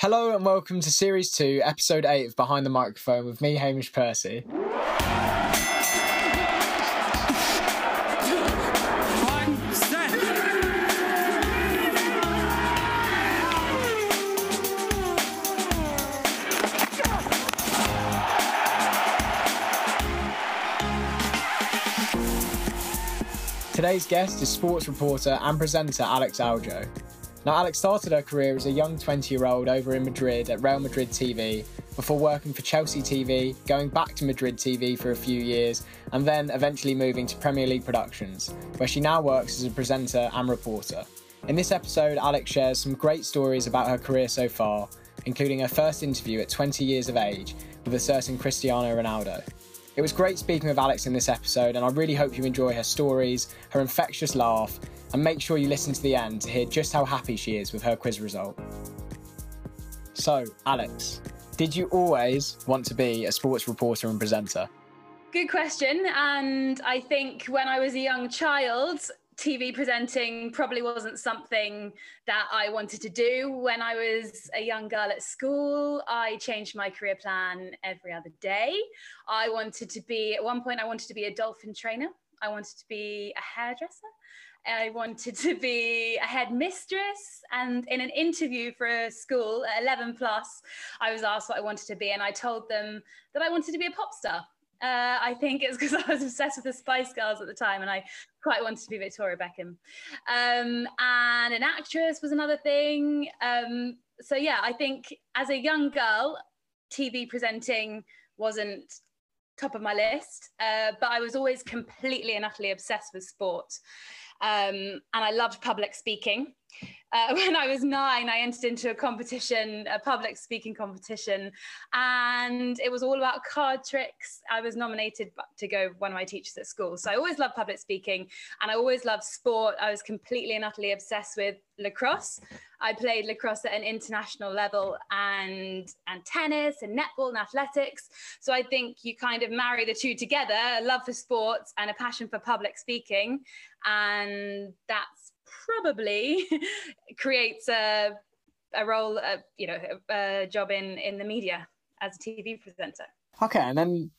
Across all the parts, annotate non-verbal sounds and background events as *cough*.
Hello and welcome to Series 2, Episode 8 of Behind the Microphone with me, Hamish Percy. Today's guest is sports reporter and presenter Alex Aljoe. Now, Alex started her career as a young 20 year old over in Madrid at Real Madrid TV before working for Chelsea TV, going back to Madrid TV for a few years, and then eventually moving to Premier League Productions, where she now works as a presenter and reporter. In this episode, Alex shares some great stories about her career so far, including her first interview at 20 years of age with a certain Cristiano Ronaldo. It was great speaking with Alex in this episode, and I really hope you enjoy her stories, her infectious laugh, and make sure you listen to the end to hear just how happy she is with her quiz result. So, Alex, did you always want to be a sports reporter and presenter? Good question. And I think when I was a young child, TV presenting probably wasn't something that I wanted to do. When I was a young girl at school, I changed my career plan every other day. I wanted to be, at one point, I wanted to be a dolphin trainer. I wanted to be a hairdresser. I wanted to be a headmistress. And in an interview for a school at 11 plus, I was asked what I wanted to be. And I told them that I wanted to be a pop star. Uh, I think it's because *laughs* I was obsessed with the Spice Girls at the time and I quite wanted to be Victoria Beckham. Um, and an actress was another thing. Um, so, yeah, I think as a young girl, TV presenting wasn't top of my list, uh, but I was always completely and utterly obsessed with sport. Um, and I loved public speaking. Uh, *laughs* when I was nine, I entered into a competition, a public speaking competition, and it was all about card tricks. I was nominated to go one of my teachers at school. So I always loved public speaking and I always loved sport. I was completely and utterly obsessed with lacrosse. I played lacrosse at an international level and, and tennis and netball and athletics. So I think you kind of marry the two together a love for sports and a passion for public speaking. And that's probably *laughs* creates a, a role, a, you know, a, a job in, in the media as a TV presenter. Okay, and then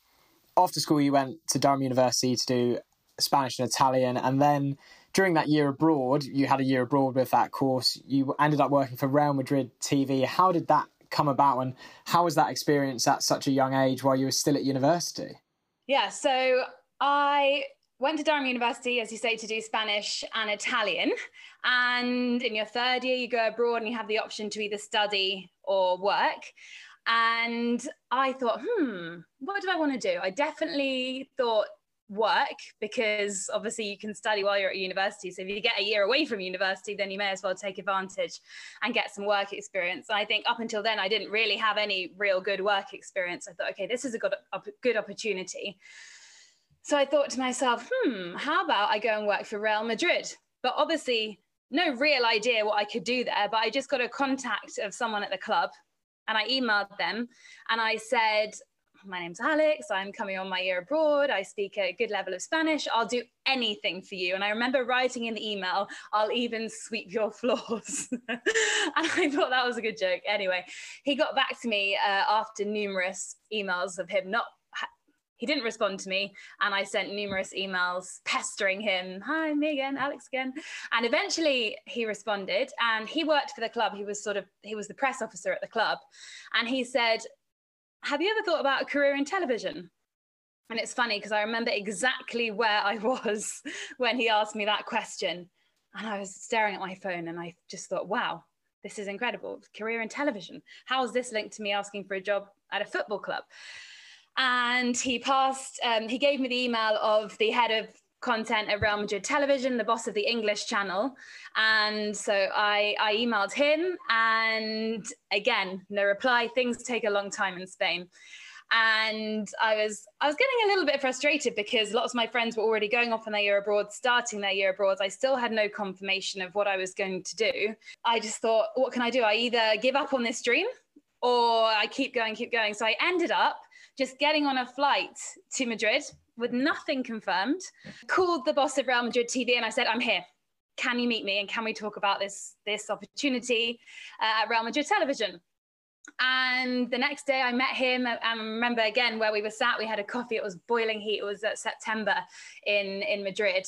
after school, you went to Durham University to do Spanish and Italian, and then during that year abroad, you had a year abroad with that course. You ended up working for Real Madrid TV. How did that come about, and how was that experience at such a young age while you were still at university? Yeah, so I went to Durham University, as you say, to do Spanish and Italian. And in your third year, you go abroad and you have the option to either study or work. And I thought, hmm, what do I want to do? I definitely thought work because obviously you can study while you're at university. So if you get a year away from university, then you may as well take advantage and get some work experience. And I think up until then, I didn't really have any real good work experience. I thought, okay, this is a good, a good opportunity. So I thought to myself, hmm, how about I go and work for Real Madrid? But obviously, no real idea what I could do there. But I just got a contact of someone at the club and I emailed them and I said, my name's Alex. I'm coming on my year abroad. I speak a good level of Spanish. I'll do anything for you. And I remember writing in the email, I'll even sweep your *laughs* floors. and I thought that was a good joke. Anyway, he got back to me uh, after numerous emails of him not he didn't respond to me and i sent numerous emails pestering him. Hi me again alex again. And eventually he responded and he worked for the club. He was sort of he was the press officer at the club. And he said have you ever thought about a career in television? And it's funny because i remember exactly where i was *laughs* when he asked me that question. And i was staring at my phone and i just thought wow this is incredible. Career in television. How is this linked to me asking for a job at a football club and he passed um, he gave me the email of the head of content at Real Madrid Television, the boss of the English channel. And so I, I emailed him, and again, no reply. Things take a long time in Spain. And I was I was getting a little bit frustrated because lots of my friends were already going off on their year abroad, starting their year abroad. I still had no confirmation of what I was going to do. I just thought, what can I do? I either give up on this dream or I keep going, keep going. So I ended up just getting on a flight to Madrid with nothing confirmed, called the boss of Real Madrid TV and I said, I'm here. Can you meet me and can we talk about this, this opportunity uh, at Real Madrid Television? And the next day I met him. I, I remember again where we were sat, we had a coffee. It was boiling heat. It was September in, in Madrid.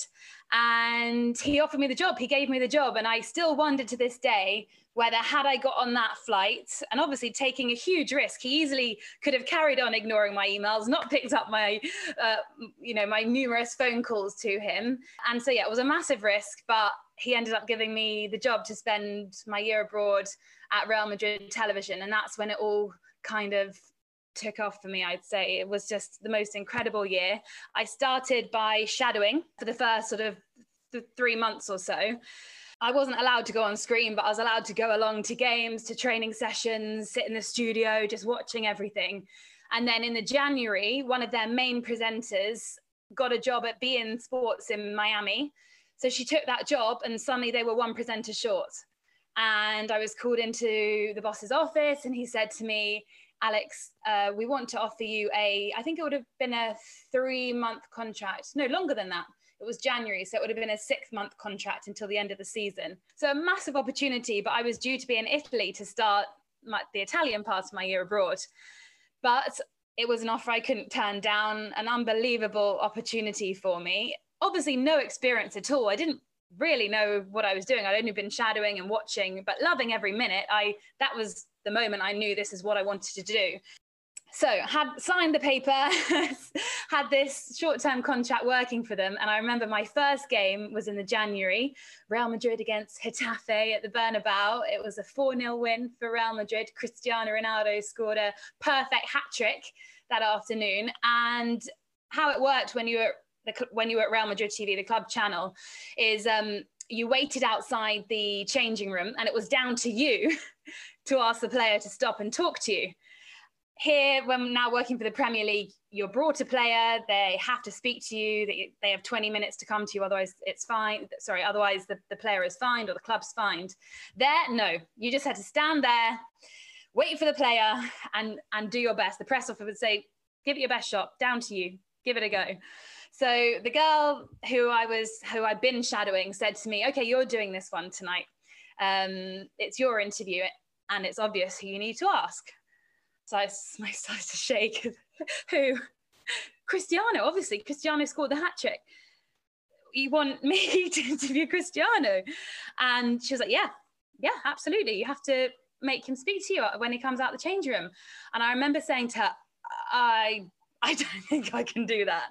And he offered me the job. He gave me the job. And I still wondered to this day whether had I got on that flight and obviously taking a huge risk, he easily could have carried on ignoring my emails, not picked up my, uh, you know, my numerous phone calls to him. And so, yeah, it was a massive risk, but he ended up giving me the job to spend my year abroad at Real Madrid television. And that's when it all kind of took off for me, I'd say. It was just the most incredible year. I started by shadowing for the first sort of th- three months or so. I wasn't allowed to go on screen, but I was allowed to go along to games, to training sessions, sit in the studio, just watching everything. And then in the January, one of their main presenters got a job at beIN Sports in Miami. So she took that job, and suddenly they were one presenter short. And I was called into the boss's office, and he said to me, Alex, uh, we want to offer you a, I think it would have been a three month contract, no, longer than that. It was January, so it would have been a six month contract until the end of the season. So a massive opportunity, but I was due to be in Italy to start my, the Italian part of my year abroad. But it was an offer I couldn't turn down, an unbelievable opportunity for me. Obviously, no experience at all. I didn't really know what I was doing. I'd only been shadowing and watching, but loving every minute. I that was the moment I knew this is what I wanted to do. So had signed the paper, *laughs* had this short-term contract working for them, and I remember my first game was in the January, Real Madrid against Getafe at the Bernabeu. It was a 4-0 win for Real Madrid. Cristiano Ronaldo scored a perfect hat trick that afternoon, and how it worked when you were the, when you were at Real Madrid TV, the club channel, is um, you waited outside the changing room, and it was down to you *laughs* to ask the player to stop and talk to you. Here, when now working for the Premier League, you're brought a player, they have to speak to you, they they have 20 minutes to come to you, otherwise it's fine. Sorry, otherwise the, the player is fined or the club's fined. There, no, you just had to stand there, wait for the player and, and do your best. The press officer would say, give it your best shot, down to you, give it a go. So the girl who I was, who I'd been shadowing, said to me, "Okay, you're doing this one tonight. Um, it's your interview, and it's obvious who you need to ask." So I, my *laughs* started to shake. *laughs* who? Cristiano, obviously. Cristiano scored the hat trick. You want *laughs* me to interview Cristiano? And she was like, "Yeah, yeah, absolutely. You have to make him speak to you when he comes out the change room." And I remember saying to her, "I I don't *laughs* think I can do that.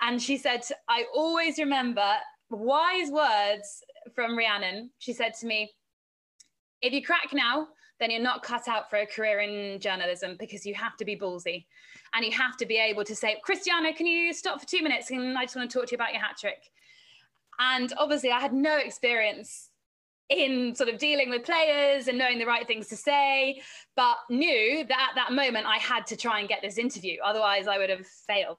And she said, I always remember wise words from Rhiannon. She said to me, if you crack now, then you're not cut out for a career in journalism because you have to be ballsy and you have to be able to say, Cristiano, can you stop for two minutes? And I just want to talk to you about your hat trick. And obviously, I had no experience in sort of dealing with players and knowing the right things to say, but knew that at that moment I had to try and get this interview. Otherwise, I would have failed.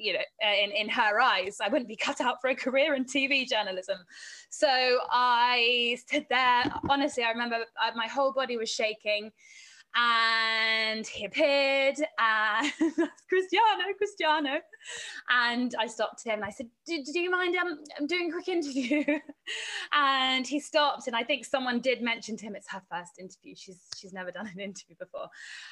You know, uh, in, in her eyes, I wouldn't be cut out for a career in TV journalism. So I stood there. Honestly, I remember uh, my whole body was shaking and he appeared and *laughs* Cristiano, Cristiano. And I stopped him I said, do, do you mind um, I'm doing a quick interview? *laughs* and he stopped and I think someone did mention to him it's her first interview. She's she's never done an interview before.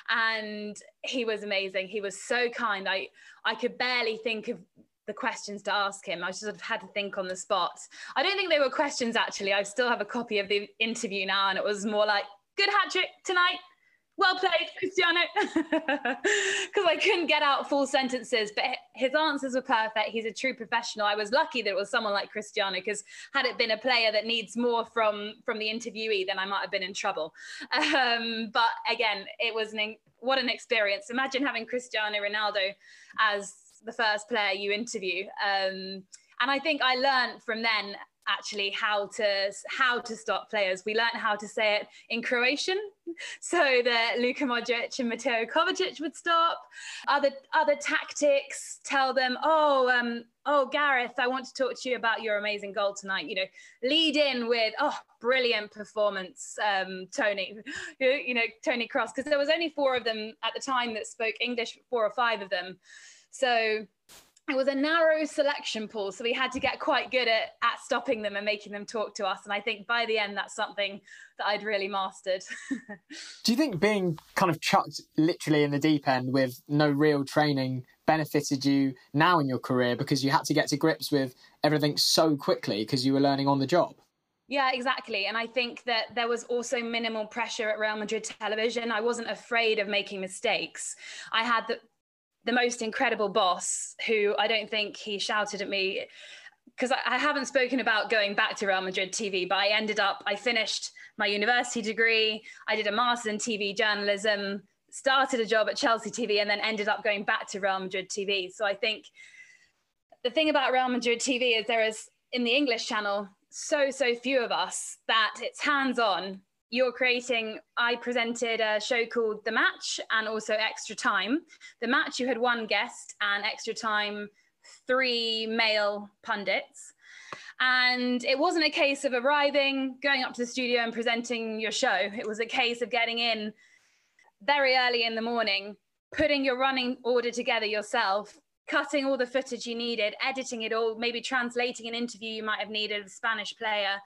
And he was amazing. He was so kind. I I could barely think of the questions to ask him. I sort of had to think on the spot. I don't think they were questions actually. I still have a copy of the interview now, and it was more like, good hat trick tonight well played, Cristiano. *laughs* Because I couldn't get out full sentences, but his answers were perfect. He's a true professional. I was lucky that it was someone like Cristiano, because had it been a player that needs more from from the interviewee, then I might have been in trouble. *laughs* Um, but again, it was an what an experience. Imagine having Cristiano Ronaldo as the first player you interview. Um, and I think I learned from then actually how to how to stop players. We learned how to say it in Croatian, *laughs* so that Luka Modric and Mateo Kovacic would stop. Other other tactics tell them, oh, um, oh, Gareth, I want to talk to you about your amazing goal tonight. You know, lead in with, oh, brilliant performance, um, Toni. *laughs* You know, Toni Kroos, because there was only four of them at the time that spoke English, four or five of them. So it was a narrow selection pool so we had to get quite good at, at stopping them and making them talk to us and i think by the end that's something that i'd really mastered *laughs* do you think being kind of chucked literally in the deep end with no real training benefited you now in your career because you had to get to grips with everything so quickly because you were learning on the job yeah, exactly. And I think that there was also minimal pressure at Real Madrid television. I wasn't afraid of making mistakes. I had the, the most incredible boss who I don't think he shouted at me because I, I haven't spoken about going back to Real Madrid TV, but I ended up, I finished my university degree, I did a master's in TV journalism, started a job at Chelsea TV, and then ended up going back to Real Madrid TV. So I think the thing about Real Madrid TV is there is in the English channel so, so few of us that it's hands on you're creating i presented a show called the match and also extra time. The match you had one guest and extra time three male pundits. And it wasn't a case of arriving going up to the studio and presenting your show. It was a case of getting in very early in the morning putting your running order together yourself cutting all the footage you needed editing it all maybe translating an interview you might have needed a spanish player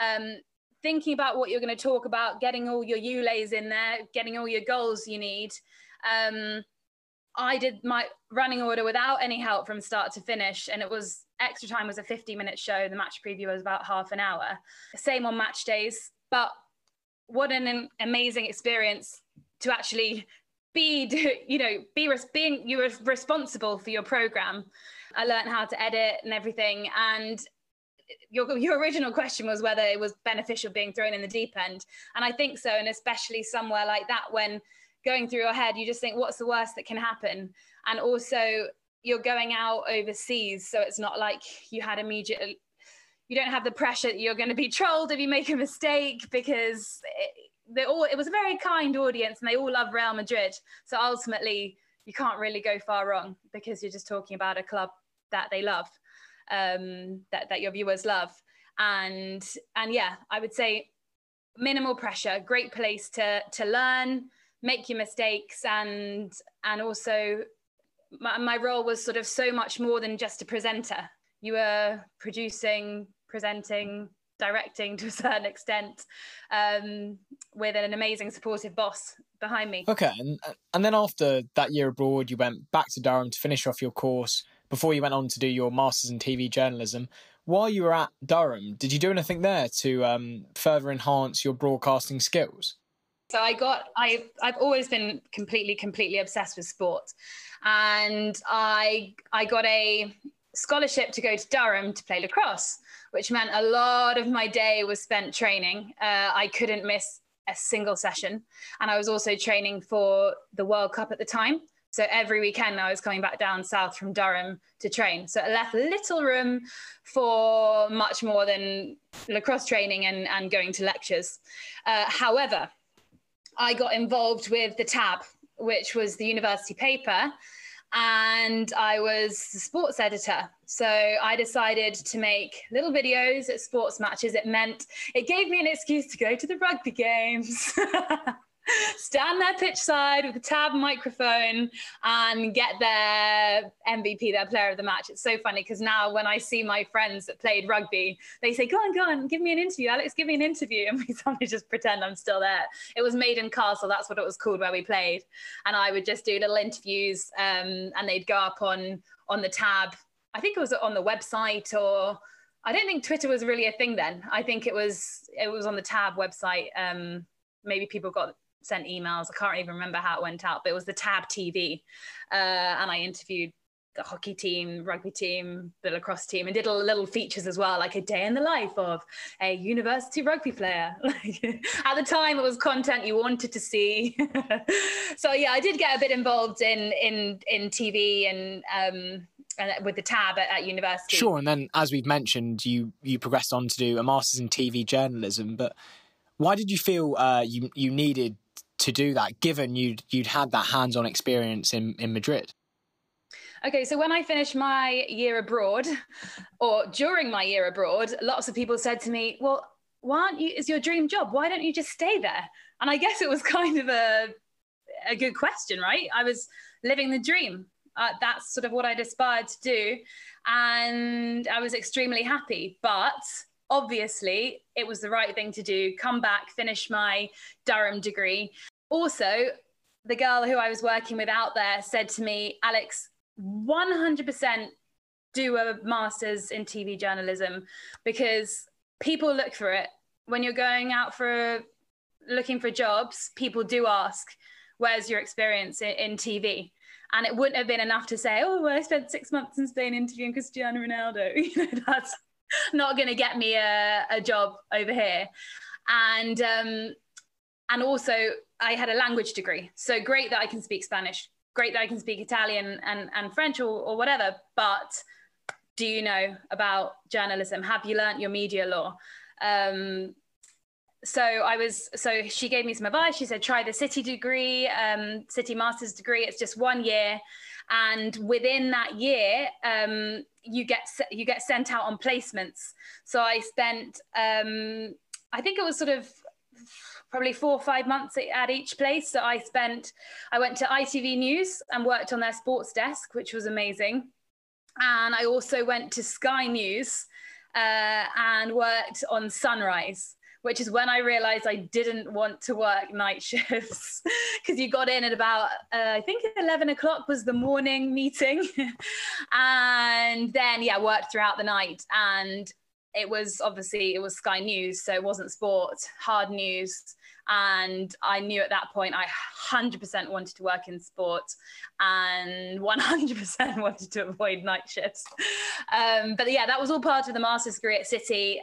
um, thinking about what you're going to talk about, getting all your ULEs in there, getting all your goals you need. Um, I did my running order without any help from start to finish, and it was extra time was a 50 minute show. The match preview was about half an hour. Same on match days, but what an amazing experience to actually be, *laughs* you know, be being you were responsible for your program. I learned how to edit and everything, and your, your original question was whether it was beneficial being thrown in the deep end. And I think so. And especially somewhere like that, when going through your head, you just think, what's the worst that can happen? And also, you're going out overseas. So it's not like you had immediate, you don't have the pressure that you're going to be trolled if you make a mistake because it, they all, it was a very kind audience and they all love Real Madrid. So ultimately, you can't really go far wrong because you're just talking about a club that they love um, that, that your viewers love. And, and yeah, I would say minimal pressure, great place to, to learn, make your mistakes. And, and also my, my role was sort of so much more than just a presenter. You were producing, presenting, directing to a certain extent um, with an amazing supportive boss behind me. Okay, and and then after that year abroad, you went back to Durham to finish off your course before you went on to do your masters in TV journalism. While you were at Durham, did you do anything there to um, further enhance your broadcasting skills? So I got I I've always been completely completely obsessed with sport, and I I got a scholarship to go to Durham to play lacrosse, which meant a lot of my day was spent training. Uh, I couldn't miss a single session, and I was also training for the World Cup at the time. So every weekend I was coming back down south from Durham to train. So it left little room for much more than lacrosse training and, and going to lectures. Uh, however, I got involved with the TAB, which was the university paper, and I was the sports editor. So I decided to make little videos at sports matches. It meant it gave me an excuse to go to the rugby games. *laughs* stand there pitch side with a tab microphone and get their MVP, their player of the match. It's so funny because now when I see my friends that played rugby, they say, Go on, go on, give me an interview. Alex, give me an interview. *laughs* And we suddenly just pretend I'm still there. It was Maiden Castle, that's what it was called where we played. And I would just do little interviews um, and they'd go up on on the tab. I think it was on the website or I don't think Twitter was really a thing then. I think it was it was on the tab website. Um, maybe people got sent emails. I can't even remember how it went out, but it was the Tab TV, uh, and I interviewed the hockey team, rugby team, the lacrosse team, and did little, little features as well, like a day in the life of a university rugby player. *laughs* At the time, it was content you wanted to see. *laughs* so yeah, I did get a bit involved in in in TV and. Um, and with the tab at, at, university. Sure, and then as we've mentioned, you you progressed on to do a master's in TV journalism. But why did you feel uh, you you needed to do that, given you'd you'd had that hands-on experience in, in Madrid? Okay, so when I finished my year abroad, or during my year abroad, lots of people said to me, "Well, why aren't you? Is your dream job? Why don't you just stay there?" And I guess it was *laughs* kind of a a good question, right? I was living the dream. Uh, that's sort of what I'd aspired to do. And I was extremely happy. But obviously, it was the right thing to do come back, finish my Durham degree. Also, the girl who I was working with out there said to me, Alex, 100% do a master's in TV journalism because people look for it. When you're going out for looking for jobs, people do ask, where's your experience in, in TV? And it wouldn't have been enough to say, oh, well, I spent six months in Spain interviewing Cristiano Ronaldo. *laughs* You know, that's *laughs* not going to get me a, a job over here. And um, and also, I had a language degree. So great that I can speak Spanish, great that I can speak Italian and, and French or, or whatever. But do you know about journalism? Have you learnt your media law? Um, so I was, so she gave me some advice. She said, try the city degree, um, city master's degree. It's just one year. And within that year, um, you get, you get sent out on placements. So I spent, um, I think it was sort of probably four or five months at each place. So I spent, I went to ITV News and worked on their sports desk, which was amazing. And I also went to Sky News uh, and worked on Sunrise which is when I realized I didn't want to work night *laughs* shifts because you got in at about, uh, I think 11 o'clock was the morning meeting. *laughs* and then, yeah, worked throughout the night. And it was obviously, it was Sky News, so it wasn't sport, hard news. And I knew at that point I 100% wanted to work in sport and 100% *laughs* wanted to avoid night shifts. Um, but yeah, that was all part of the master's degree at City.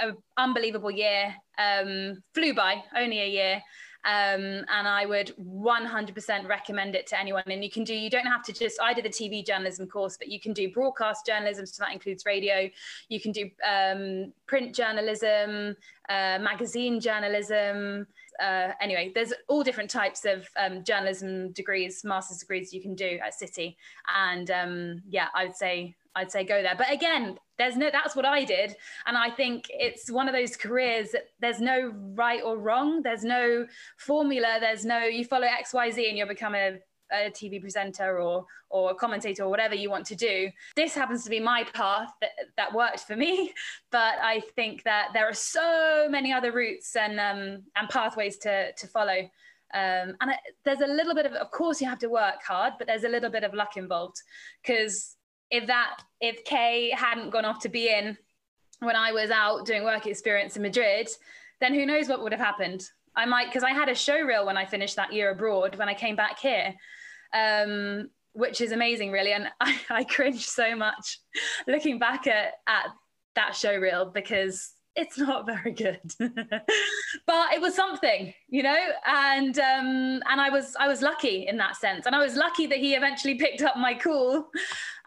An unbelievable year, um, flew by, only a year. Um, and I would 100% recommend it to anyone. And you can do, you don't have to just, I did the TV journalism course, but you can do broadcast journalism, so that includes radio. You can do um, print journalism, uh, magazine journalism. Uh, anyway, there's all different types of um, journalism degrees, master's degrees you can do at City. And um, yeah, I would say I'd say go there. But again, there's no that's what I did. And I think it's one of those careers that there's no right or wrong. There's no formula. There's no you follow XYZ and you'll become a, a TV presenter or or commentator or whatever you want to do. This happens to be my path that, that worked for me. *laughs* But I think that there are so many other routes and um, and pathways to to follow. Um, and there's a little bit of, of course, you have to work hard, but there's a little bit of luck involved because if that if Kay hadn't gone off to beIN when I was out doing work experience in Madrid, then who knows what would have happened. I might because I had a show reel when I finished that year abroad when I came back here. Um, which is amazing, really. And *laughs* I, I cringe so much *laughs* looking back at, at that show reel because it's not *laughs* very good but it was something you know and um and i was i was lucky in that sense and i was lucky that he eventually picked up my call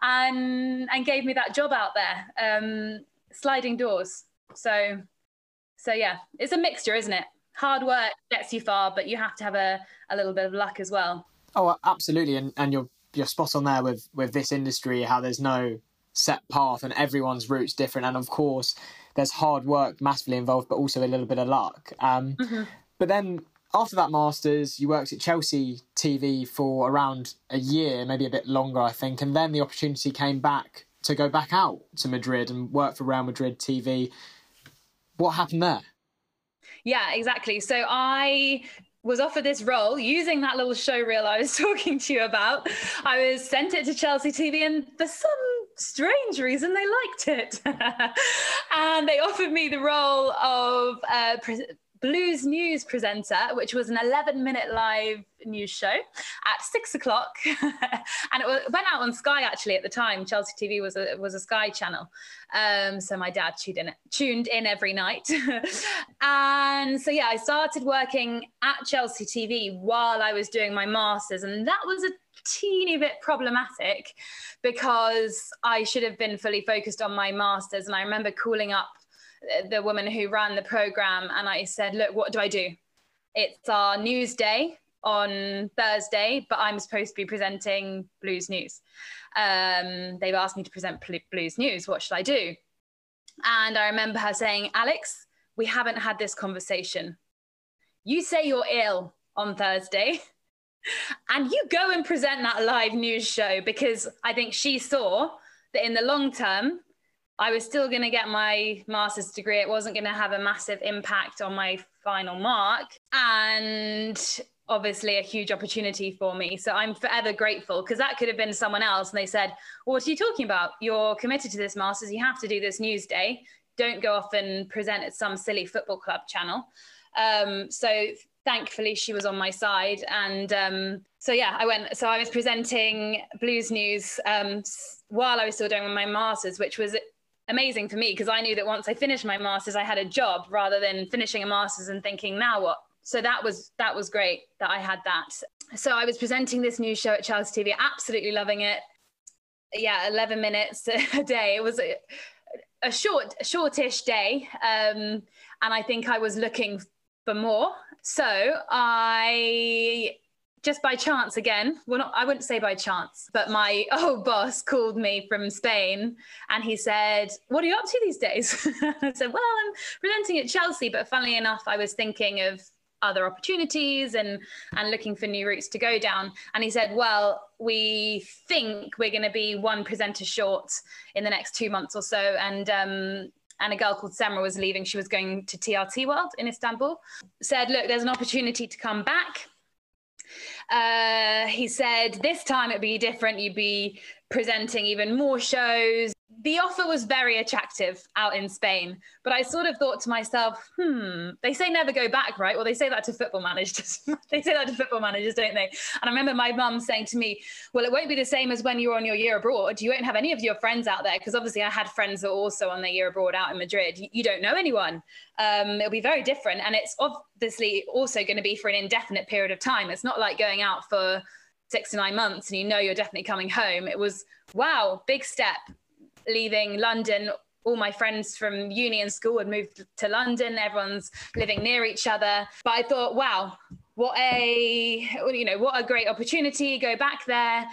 and and gave me that job out there um sliding doors. So so yeah it's a mixture isn't it? Hard work gets you far but you have to have a, a little bit of luck as well. Oh absolutely. And and you're you're spot on there with with this industry how there's no set path and everyone's route's different. And of course there's hard work massively involved, but also a little bit of luck. Um, mm-hmm. But then after that Masters, you worked at Chelsea TV for around a year, maybe a bit longer, I think, and then the opportunity came back to go back out to Madrid and work for Real Madrid TV. What happened there? Yeah, exactly. So I was offered this role using that little show reel I was *laughs* talking to you about. I was sent it to Chelsea TV, and for some strange reason they liked it *laughs* and they offered me the role of uh, pre- Blues News presenter, which was an 11 minute live news show at six o'clock. *laughs* and it went out on Sky actually at the time. Chelsea TV was a, was a Sky channel. Um, so my dad tuned in, tuned in every night. *laughs* and so, yeah, I started working at Chelsea TV while I was doing my master's. And that was a teeny bit problematic because I should have been fully focused on my master's. And I remember calling up the woman who ran the program and I said, Look, what do I do? It's our news day on Thursday, but I'm supposed to be presenting Blues News. Um, they've asked me to present Blues News. What should I do? And I remember her saying, Alex, we haven't had this conversation. You say you're ill on Thursday. *laughs* and you go and present that live news show because I think she saw that in the long term, I was still going to get my master's degree. It wasn't going to have a massive impact on my final mark. And obviously a huge opportunity for me. So I'm forever grateful because that could have been someone else. And they said, well, What are you talking about? You're committed to this master's. You have to do this news day. Don't go off and present at some silly football club channel. Um, so thankfully she was on my side and um, so yeah i went so i was presenting blues news um, while i was still doing my masters which was amazing for me because i knew that once i finished my masters i had a job rather than finishing a masters and thinking now what? So that was that was great that i had that. So i was presenting this new show at chelsea tv absolutely loving it. Yeah 11 minutes *laughs* a day. It was a, a short shortish day um, and i think i was looking for more. So I just by chance again, well, not, I wouldn't say by chance, but my *laughs* old boss called me from Spain and he said, What are you up to these days? *laughs* I said, Well, I'm presenting at Chelsea, but funnily enough, I was thinking of other opportunities and and looking for new routes to go down and he said well we think we're going to be one presenter short in the next two months or so and um, and a girl called Semra was leaving. She was going to TRT World in Istanbul. Said, look, there's an opportunity to come back. Uh, he said this time it'd be different. You'd be presenting even more shows the offer was very attractive out in Spain, but I sort of thought to myself, hmm, they say never go back, right? Well, they say that to football managers. *laughs* they say that to football managers, don't they? And I remember my mum saying to me, well, it won't be the same as when you were on your year abroad. You won't have any of your friends out there because obviously I had friends that were also on their year abroad out in Madrid. You, you don't know anyone. Um, it'll be very different. And it's obviously also going to be for an indefinite period of time. It's not like going out for six to nine months and you know you're definitely coming home. It was, wow, big step leaving London, all my friends from uni and school had moved to London. Everyone's living near each other. But I thought, wow, what a you know what a great opportunity. Go back there.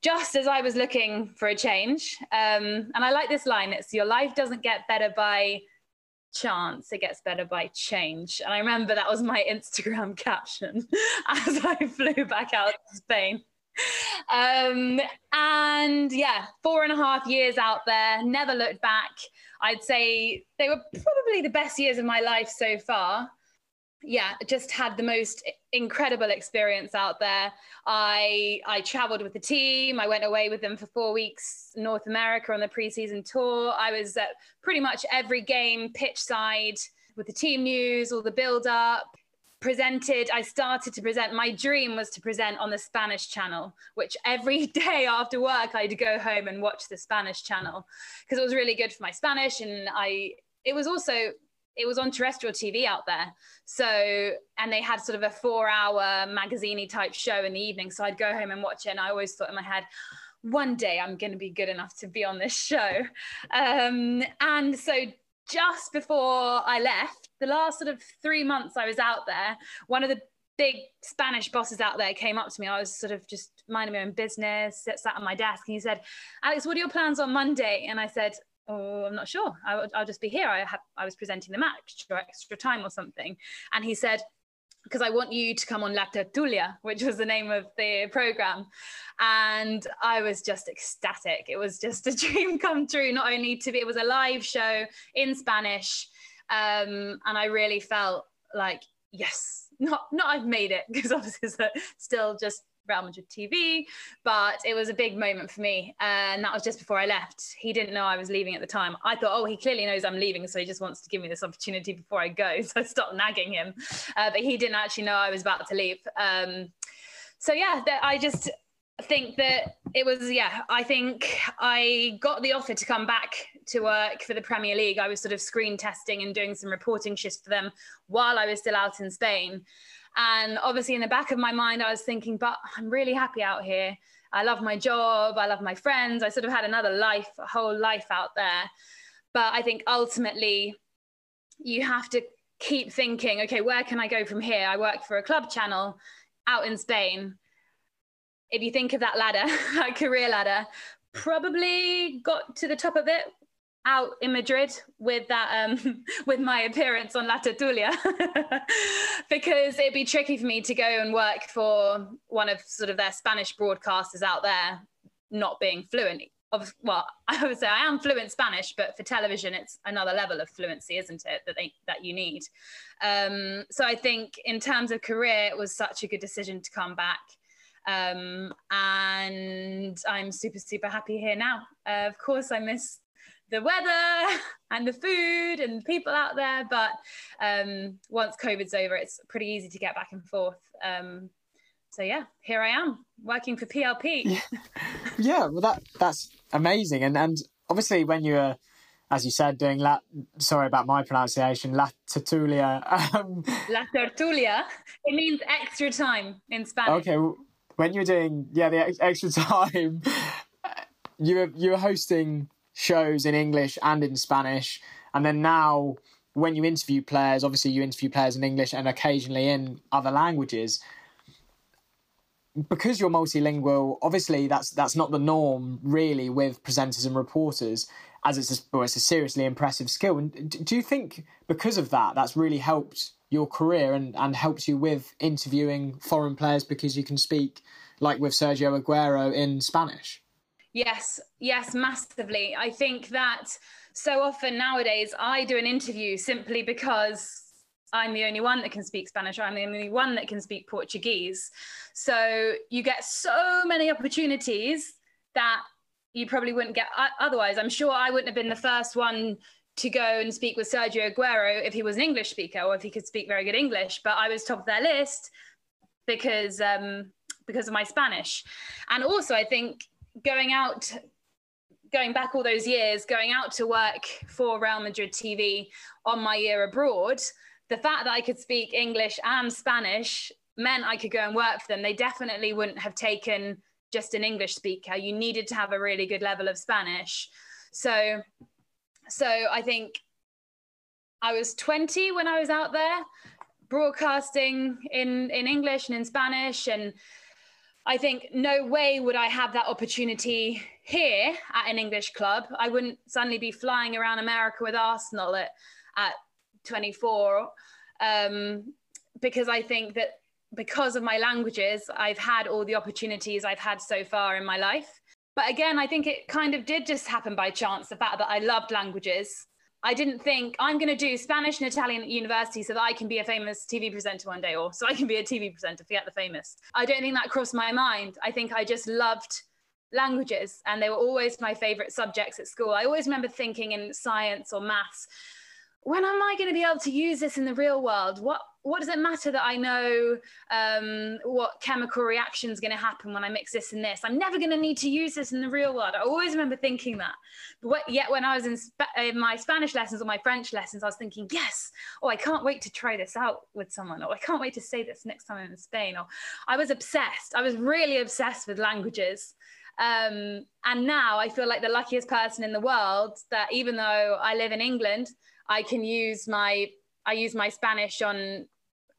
Just as I was looking for a change, um, and I like this line: "It's your life doesn't get better by chance; it gets better by change." And I remember that was my Instagram *laughs* caption *laughs* as I flew back out to Spain um, and yeah, four and a half years out there, never looked back. I'd say they were probably the best years of my life so far. Yeah, just had the most incredible experience out there. I I traveled with the team. I went away with them for four weeks, North America on the preseason tour. I was at pretty much every game, pitch side with the team news, all the build up presented i started to present my dream was to present on the spanish channel which every *laughs* day after work i'd go home and watch the spanish channel because it was really good for my spanish and i it was also it was on terrestrial tv out there. So and they had sort of a four hour magazine type show in the evening so i'd go home and watch it and i always thought in my head one day i'm going to be good enough to be on this show. *laughs* Um, and so just before I left, the last sort of three months I was out there, one of the big Spanish bosses out there came up to me. I was sort of just minding my own business, sat on my desk, and he said, "Alex, what are your plans on Monday?" And I said, "Oh, I'm not sure. I, will just be here. I have I was presenting the match for extra time or something." And he said, because I want you to come on La Tertulia, which was the name of the program. And I was just ecstatic. It was just a *laughs* dream come true, not only to be, it was a live show in Spanish. Um, and I really felt like, yes, not, not I've made it, *laughs* because obviously it's still just Real Madrid TV, but it was a big moment for me. And that was just before I left. He didn't know I was leaving at the time. I thought, oh, he clearly knows I'm leaving, so he just wants to give me this opportunity before I go. *laughs* So I stopped nagging him. Uh, but he didn't actually know I was about to leave. Um, so yeah, I just think that it was yeah i think i got the offer to come back to work for the premier league i was sort of screen testing and doing some reporting shifts for them while i was still out in spain and obviously, in the back of my mind, I was thinking, but I'm really happy out here. I love my job. I love my friends. I sort of had another life, a whole life out there. But I think ultimately, you have to keep thinking, okay, where can I go from here? I work for a club channel out in Spain. If you think of that ladder, *laughs* that career ladder, probably got to the top of it out in Madrid with that um, *laughs* with my appearance on La Tertulia *laughs* because it'd be tricky for me to go and work for one of sort of their Spanish broadcasters out there, not being fluent. Of well, *laughs* I would say I am fluent Spanish, but for television, it's another level of fluency, isn't it? That they that you need. Um, so I think in terms of career, it was such a good decision to come back. Um, and I'm super, super happy here now. Uh, of course, I miss the weather *laughs* and the food and people out there. But um, once COVID's over, it's pretty easy to get back and forth. Um, so yeah, here I am working for PLP. Yeah, yeah well that that's amazing, and and obviously when you're as you said, doing La, sorry about my pronunciation, La Tertulia. Um, *laughs* La Tertulia. It means extra time in Spanish. Okay, when you're doing yeah the extra *laughs* time, you were you were hosting shows in English and in Spanish. And then now, when you interview players, obviously you interview players in English and occasionally in other languages. Because you're multilingual, obviously that's that's not the norm really with presenters and reporters, as it's a, well, it's a seriously impressive skill. And do you think because of that, that's really helped your career and, and helped you with interviewing foreign players because you can speak like with Sergio Aguero in Spanish? Yes, yes, massively. I think that so often nowadays I do an interview simply because I'm the only one that can speak Spanish, or I'm the only one that can speak Portuguese. So you get so many opportunities that you probably wouldn't get otherwise. I'm sure I wouldn't have been the first one to go and speak with Sergio Aguero if he was an English speaker or if he could speak very good English, but I was top of their list because um, because of my Spanish. And also, I think going out going back all those years, going out to work for Real Madrid TV on my year abroad, the fact that I could speak English and Spanish meant I could go and work for them. They definitely wouldn't have taken just an English speaker. You needed to have a really good level of Spanish. So, so I think I was 20 when I was out there broadcasting in in English and in Spanish and I think no way would I have that opportunity here at an English club. I wouldn't suddenly be flying around America with Arsenal at, at 24 um, because I think that because of my languages, I've had all the opportunities I've had so far in my life. But again, I think it kind of did just happen by chance the fact that I loved languages I didn't think I'm going to do Spanish and Italian at university so that I can be a famous TV presenter one day, or so I can be a TV presenter, forget the famous. I don't think that crossed my mind. I think I just loved languages and they were always my favorite subjects at school. I always remember thinking in science or maths, when am I going to be able to use this in the real world? What what does it matter that I know um, what chemical reaction is going to happen when I mix this and this? I'm never going to need to use this in the real world. I always remember thinking that. But what, yet when I was in, Sp- in, my Spanish lessons or my French lessons, I was thinking, yes, oh, I can't wait to try this out with someone, or I can't wait to say this next time I'm in Spain. Or I was obsessed. I was really obsessed with languages. Um, and now I feel like the luckiest person in the world that even though I live in England, I can use my I use my Spanish on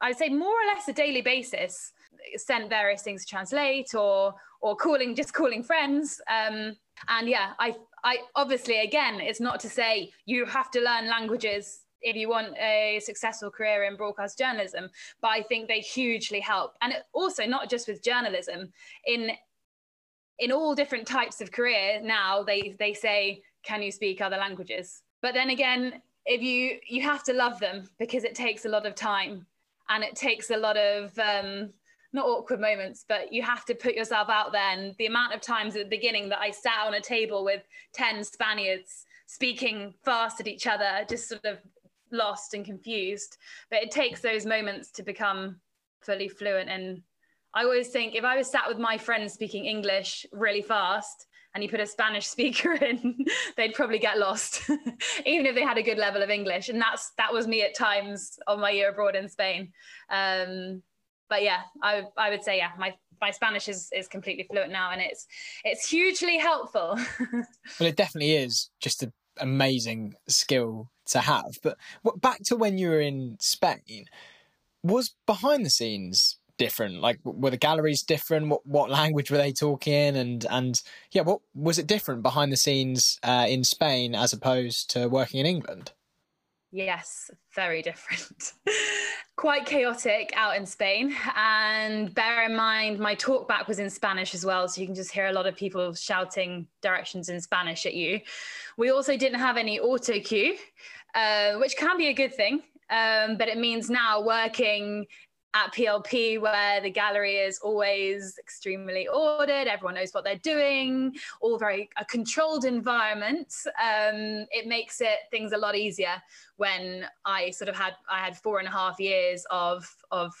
I would say more or less a daily basis. Sent various things to translate or or calling just calling friends. Um, and yeah, I I obviously again, it's not to say you have to learn languages if you want a successful career in broadcast journalism, but I think they hugely help. And also not just with journalism, in in all different types of career now they they say, can you speak other languages? But then again, if you you have to love them because it takes a lot of time and it takes a lot of um, not awkward moments, but you have to put yourself out there. And the amount of times at the beginning that I sat on a table with 10 Spaniards speaking fast at each other, just sort of lost and confused. But it takes those moments to become fully fluent. And I always think if I was sat with my friends speaking English really fast, and you put a Spanish speaker *laughs* in, they'd probably get lost, *laughs* even if they had a good level of English. And that's that was me at times on my year abroad in Spain. Um, but yeah, I I would say yeah, my my Spanish is is completely fluent now, and it's it's hugely helpful. *laughs* well, it definitely is just an amazing skill to have. But back to when you were in Spain, was behind the scenes different? Like, were the galleries different? What what language were they talking? And and yeah, what was it different behind the scenes uh, in Spain as opposed to working in England? Yes, very different. *laughs* Quite chaotic out in Spain. And bear in mind, my talk back was in Spanish as well. So you can just hear a lot of people shouting directions in Spanish at you. We also didn't have any auto cue, uh, which can be a good thing. Um, but it means now working at PLP, where the gallery is always extremely ordered, everyone knows what they're doing, all very a controlled environment. Um, it makes it things a lot easier when I sort of had I had four and a half years of of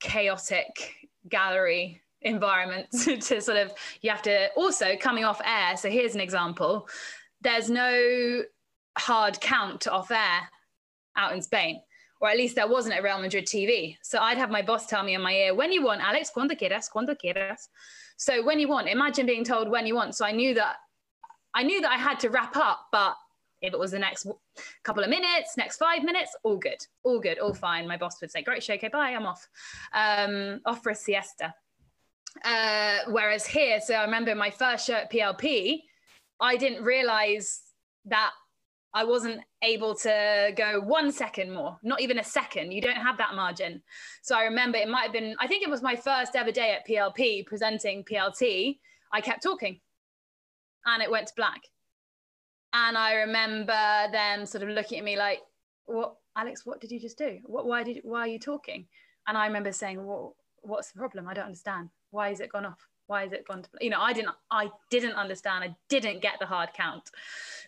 chaotic gallery environment *laughs* to sort of you have to also coming off air. So here's an example. There's no hard count off air out in Spain or at least there wasn't at Real Madrid TV. So I'd have my boss tell me in my ear, when you want, Alex, cuando quieras, cuando quieras. So when you want, imagine being told when you want. So I knew that I knew that I had to wrap up, but if it was the next couple of minutes, next five minutes, all good, all good, all fine. My boss would say, great, show, okay, bye, I'm off, um, off for a siesta. Uh, whereas here, so I remember my first show at PLP, I didn't realize that I wasn't able to go one second more, not even a second. You don't have that margin. So I remember it might have been, I think it was my first ever day at PLP presenting PLT. I kept talking and it went to black. And I remember them sort of looking at me like, what, Alex, what did you just do? What, why did, why are you talking? And I remember saying, well, what's the problem? I don't understand. Why has it gone off? Why has it gone to, you know, I didn't, I didn't understand. I didn't get the hard count.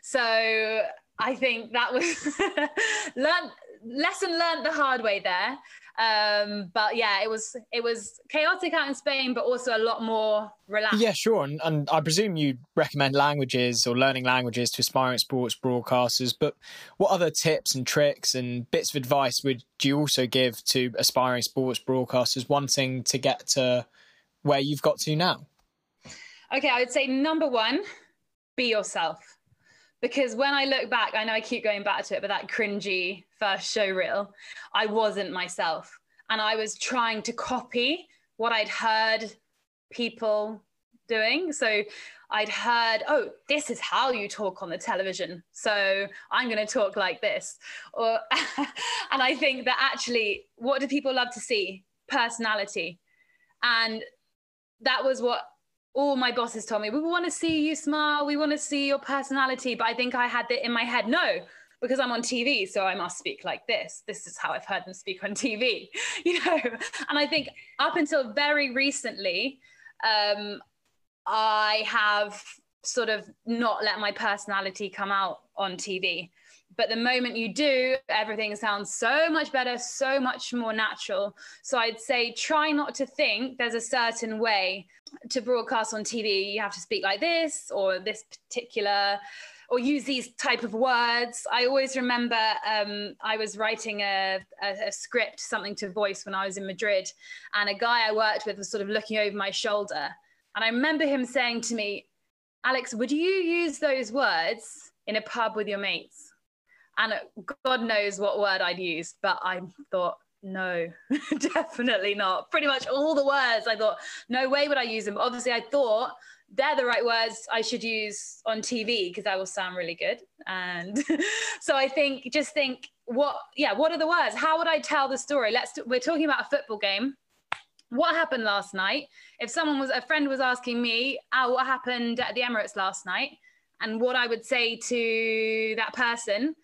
So I think that was *laughs* learn lesson learned the hard way there. Um, but yeah, it was it was chaotic out in Spain, but also a lot more relaxed. Yeah, sure. And, and I presume you recommend languages or learning languages to aspiring sports broadcasters. But what other tips and tricks and bits of advice would you also give to aspiring sports broadcasters wanting to get to where you've got to now? Okay, I would say number one, be yourself because when I look back, I know I keep going back to it, but that cringy first show reel, I wasn't myself. And I was trying to copy what I'd heard people doing. So I'd heard, oh, this is how you talk on the television. So I'm going to talk like this. Or, *laughs* and I think that actually, what do people love to see? Personality. And that was what all my bosses told me, we want to see you smile, we want to see your personality. But I think I had that in my head, no, because I'm on TV, so I must speak like this. This is how I've heard them speak on TV, *laughs* you know. And I think up until very recently, um, I have sort of not let my personality come out on TV. But the moment you do, everything sounds so much better, so much more natural. So I'd say try not to think there's a certain way to broadcast on TV. You have to speak like this or this particular or use these type of words. I always remember um, I was writing a, a, a, script, something to voice when I was in Madrid, and a guy I worked with was sort of looking over my shoulder. And I remember him saying to me, Alex, would you use those words in a pub with your mates? And God knows what word I'd used, but I thought, no, *laughs* definitely not. Pretty much all the words I thought, no way would I use them. Obviously, I thought they're the right words I should use on TV because that will sound really good. And *laughs* so I think, just think, what, yeah, what are the words? How would I tell the story? Let's, we're talking about a football game. What happened last night? If someone was, a friend was asking me, oh, what happened at the Emirates last night? And what I would say to that person,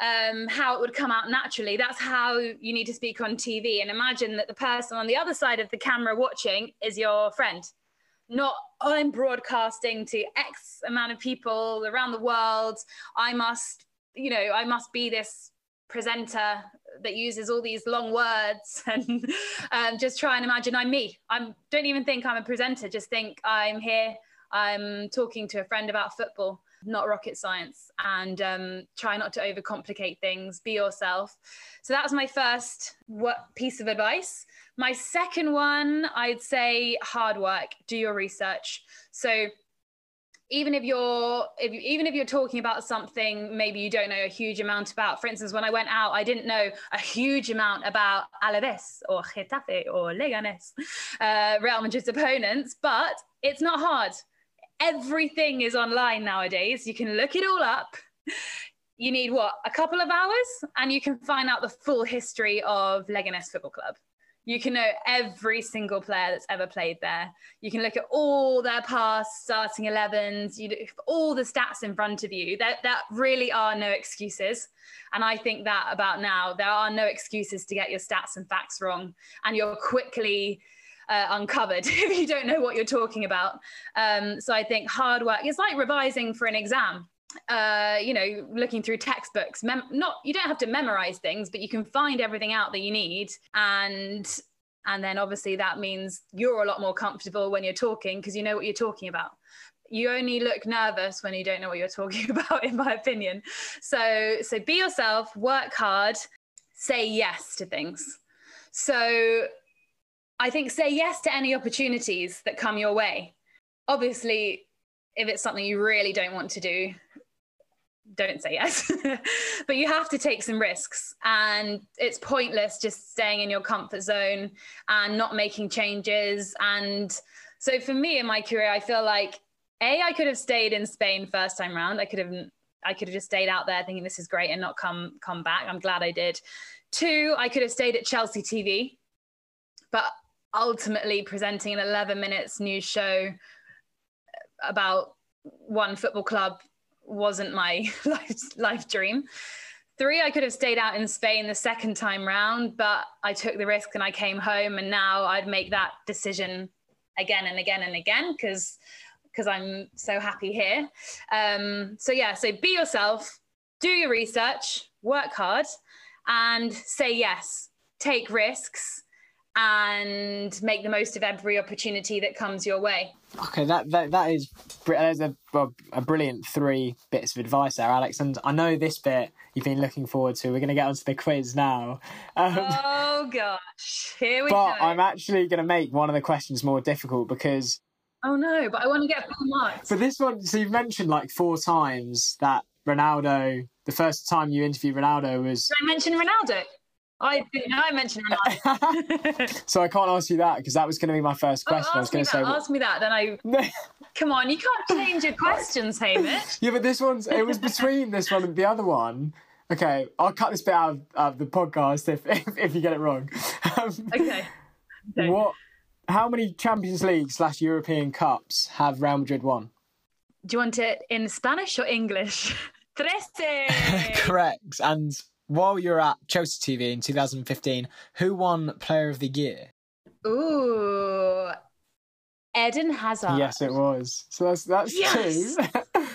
um, how it would come out naturally. That's how you need to speak on TV. And imagine that the person on the other side of the camera watching is your friend. Not, oh, I'm broadcasting to X amount of people around the world. I must, you know, I must be this presenter that uses all these long words *laughs* and um, just try and imagine I'm me. I don't even think I'm a presenter. Just think I'm here. I'm talking to a friend about football not rocket science, and um, try not to overcomplicate things. Be yourself. So that was my first what piece of advice. My second one, I'd say hard work. Do your research. So even if you're if even if you're talking about something maybe you don't know a huge amount about for instance when i went out i didn't know a huge amount about alaves or getafe or leganes uh, real madrid's opponents but it's not hard everything is online nowadays you can look it all up you need what a couple of hours and you can find out the full history of leganes football club you can know every single player that's ever played there. You can look at all their past starting 11s, you all the stats in front of you. That that really are no excuses. And I think that about now, there are no excuses to get your stats and facts wrong, and you're quickly uh, uncovered *laughs* if you don't know what you're talking about. Um, so I think hard work. It's like revising for an exam uh, you know, looking through textbooks. Mem- not you don't have to memorize things, but you can find everything out that you need, and and then obviously that means you're a lot more comfortable when you're talking because you know what you're talking about. You only look nervous when you don't know what you're talking *laughs* about, in my opinion. So so be yourself, work hard, say yes to things. So I think say yes to any opportunities that come your way. Obviously, if it's something you really don't want to do, don't say yes. *laughs* but you have to take some risks. And it's pointless just staying in your comfort zone and not making changes. And so for me in my career, I feel like A, I could have stayed in Spain first time round. I could have I could have just stayed out there thinking this is great and not come come back. I'm glad I did. Two, I could have stayed at Chelsea TV, but ultimately presenting an 11 minutes news show about one football club wasn't my *laughs* life, life dream. Three, I could have stayed out in Spain the second time round, but I took the risk and I came home. And now I'd make that decision again and again and again because because I'm so happy here. Um, so yeah, so be yourself, do your research, work hard, and say yes. Take risks and make the most of every opportunity that comes your way. Okay, that that, that is there's a, a brilliant three bits of advice there, Alex. And I know this bit you've been looking forward to. We're going to get onto the quiz now. Um, oh gosh, here we but go. But I'm actually going to make one of the questions more difficult because. Oh no! But I want to get full marks. For this one, so you've mentioned like four times that Ronaldo. The first time you interviewed Ronaldo was. Did I mention Ronaldo? I didn't I mentioned Ronaldo. *laughs* so I can't ask you that because that was going to be my first oh, question. Oh, I was going to say, ask me that. Then I. *laughs* Come on, you can't change your questions, Hamish. *laughs* yeah, but this one's. It was between this one and the other one. Okay, I'll cut this bit out of, out of the podcast if, if, if you get it wrong. Um, okay. okay. What? How many Champions League slash European Cups have Real Madrid won? Do you want it in Spanish or English? Trece. Correct. And while you're at Chelsea TV in 2015, who won Player of the Year? Ooh, Eden Hazard. Yes, it was. So that's that's yes! two. *laughs*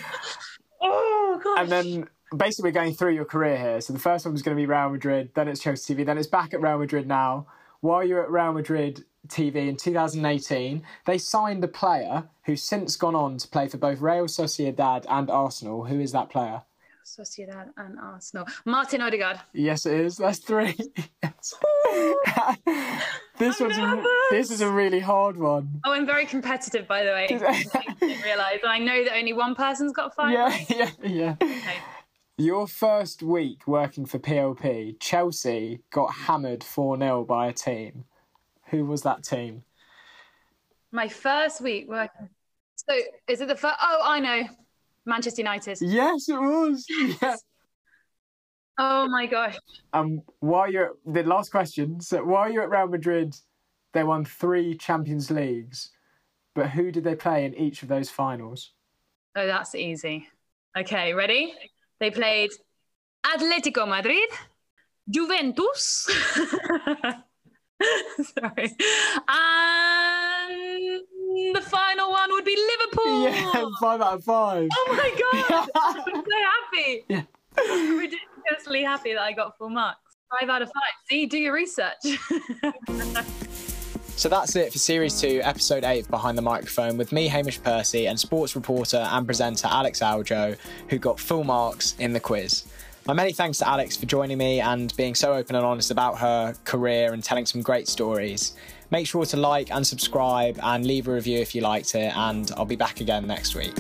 oh gosh. And then basically we're going through your career here. So the first one was going to be Real Madrid, then it's Chelsea TV, then it's back at Real Madrid now. While you're at Real Madrid TV in 2018, they signed a player who's since gone on to play for both Real Sociedad and Arsenal. Who is that player? Sociedad and Arsenal. Martin Odegaard. Yes, it is. That's three. *laughs* *laughs* this was this is a really hard one. Oh, I'm very competitive, by the way. I didn't realise, I know that only one person's got five. Yeah, *laughs* yeah, yeah. Okay. Your first week working for PLP, Chelsea got hammered 4 0 by a team. Who was that team? My first week working. So, is it the first? Oh, I know. Manchester United. Yes, it was. *laughs* Yeah. Oh my gosh. Um, while you're the last question, so while you're at Real Madrid, they won three Champions Leagues, but who did they play in each of those finals? Oh, that's easy. Okay, ready? They played Atletico Madrid, Juventus. *laughs* Sorry. And the final one would be Liverpool. Yeah, *laughs* five out of five. Oh my god! *laughs* *laughs* I'm so happy. Yeah. I'm ridiculously happy that I got full marks. Five out of five. See, do your research. So that's it for Series 2, Episode 8 Behind the Microphone with me, Hamish Percy, and sports reporter and presenter Alex Aljoe, who got full marks in the quiz. My many thanks to Alex for joining me and being so open and honest about her career and telling some great stories. Make sure to like and subscribe and leave a review if you liked it, and I'll be back again next week.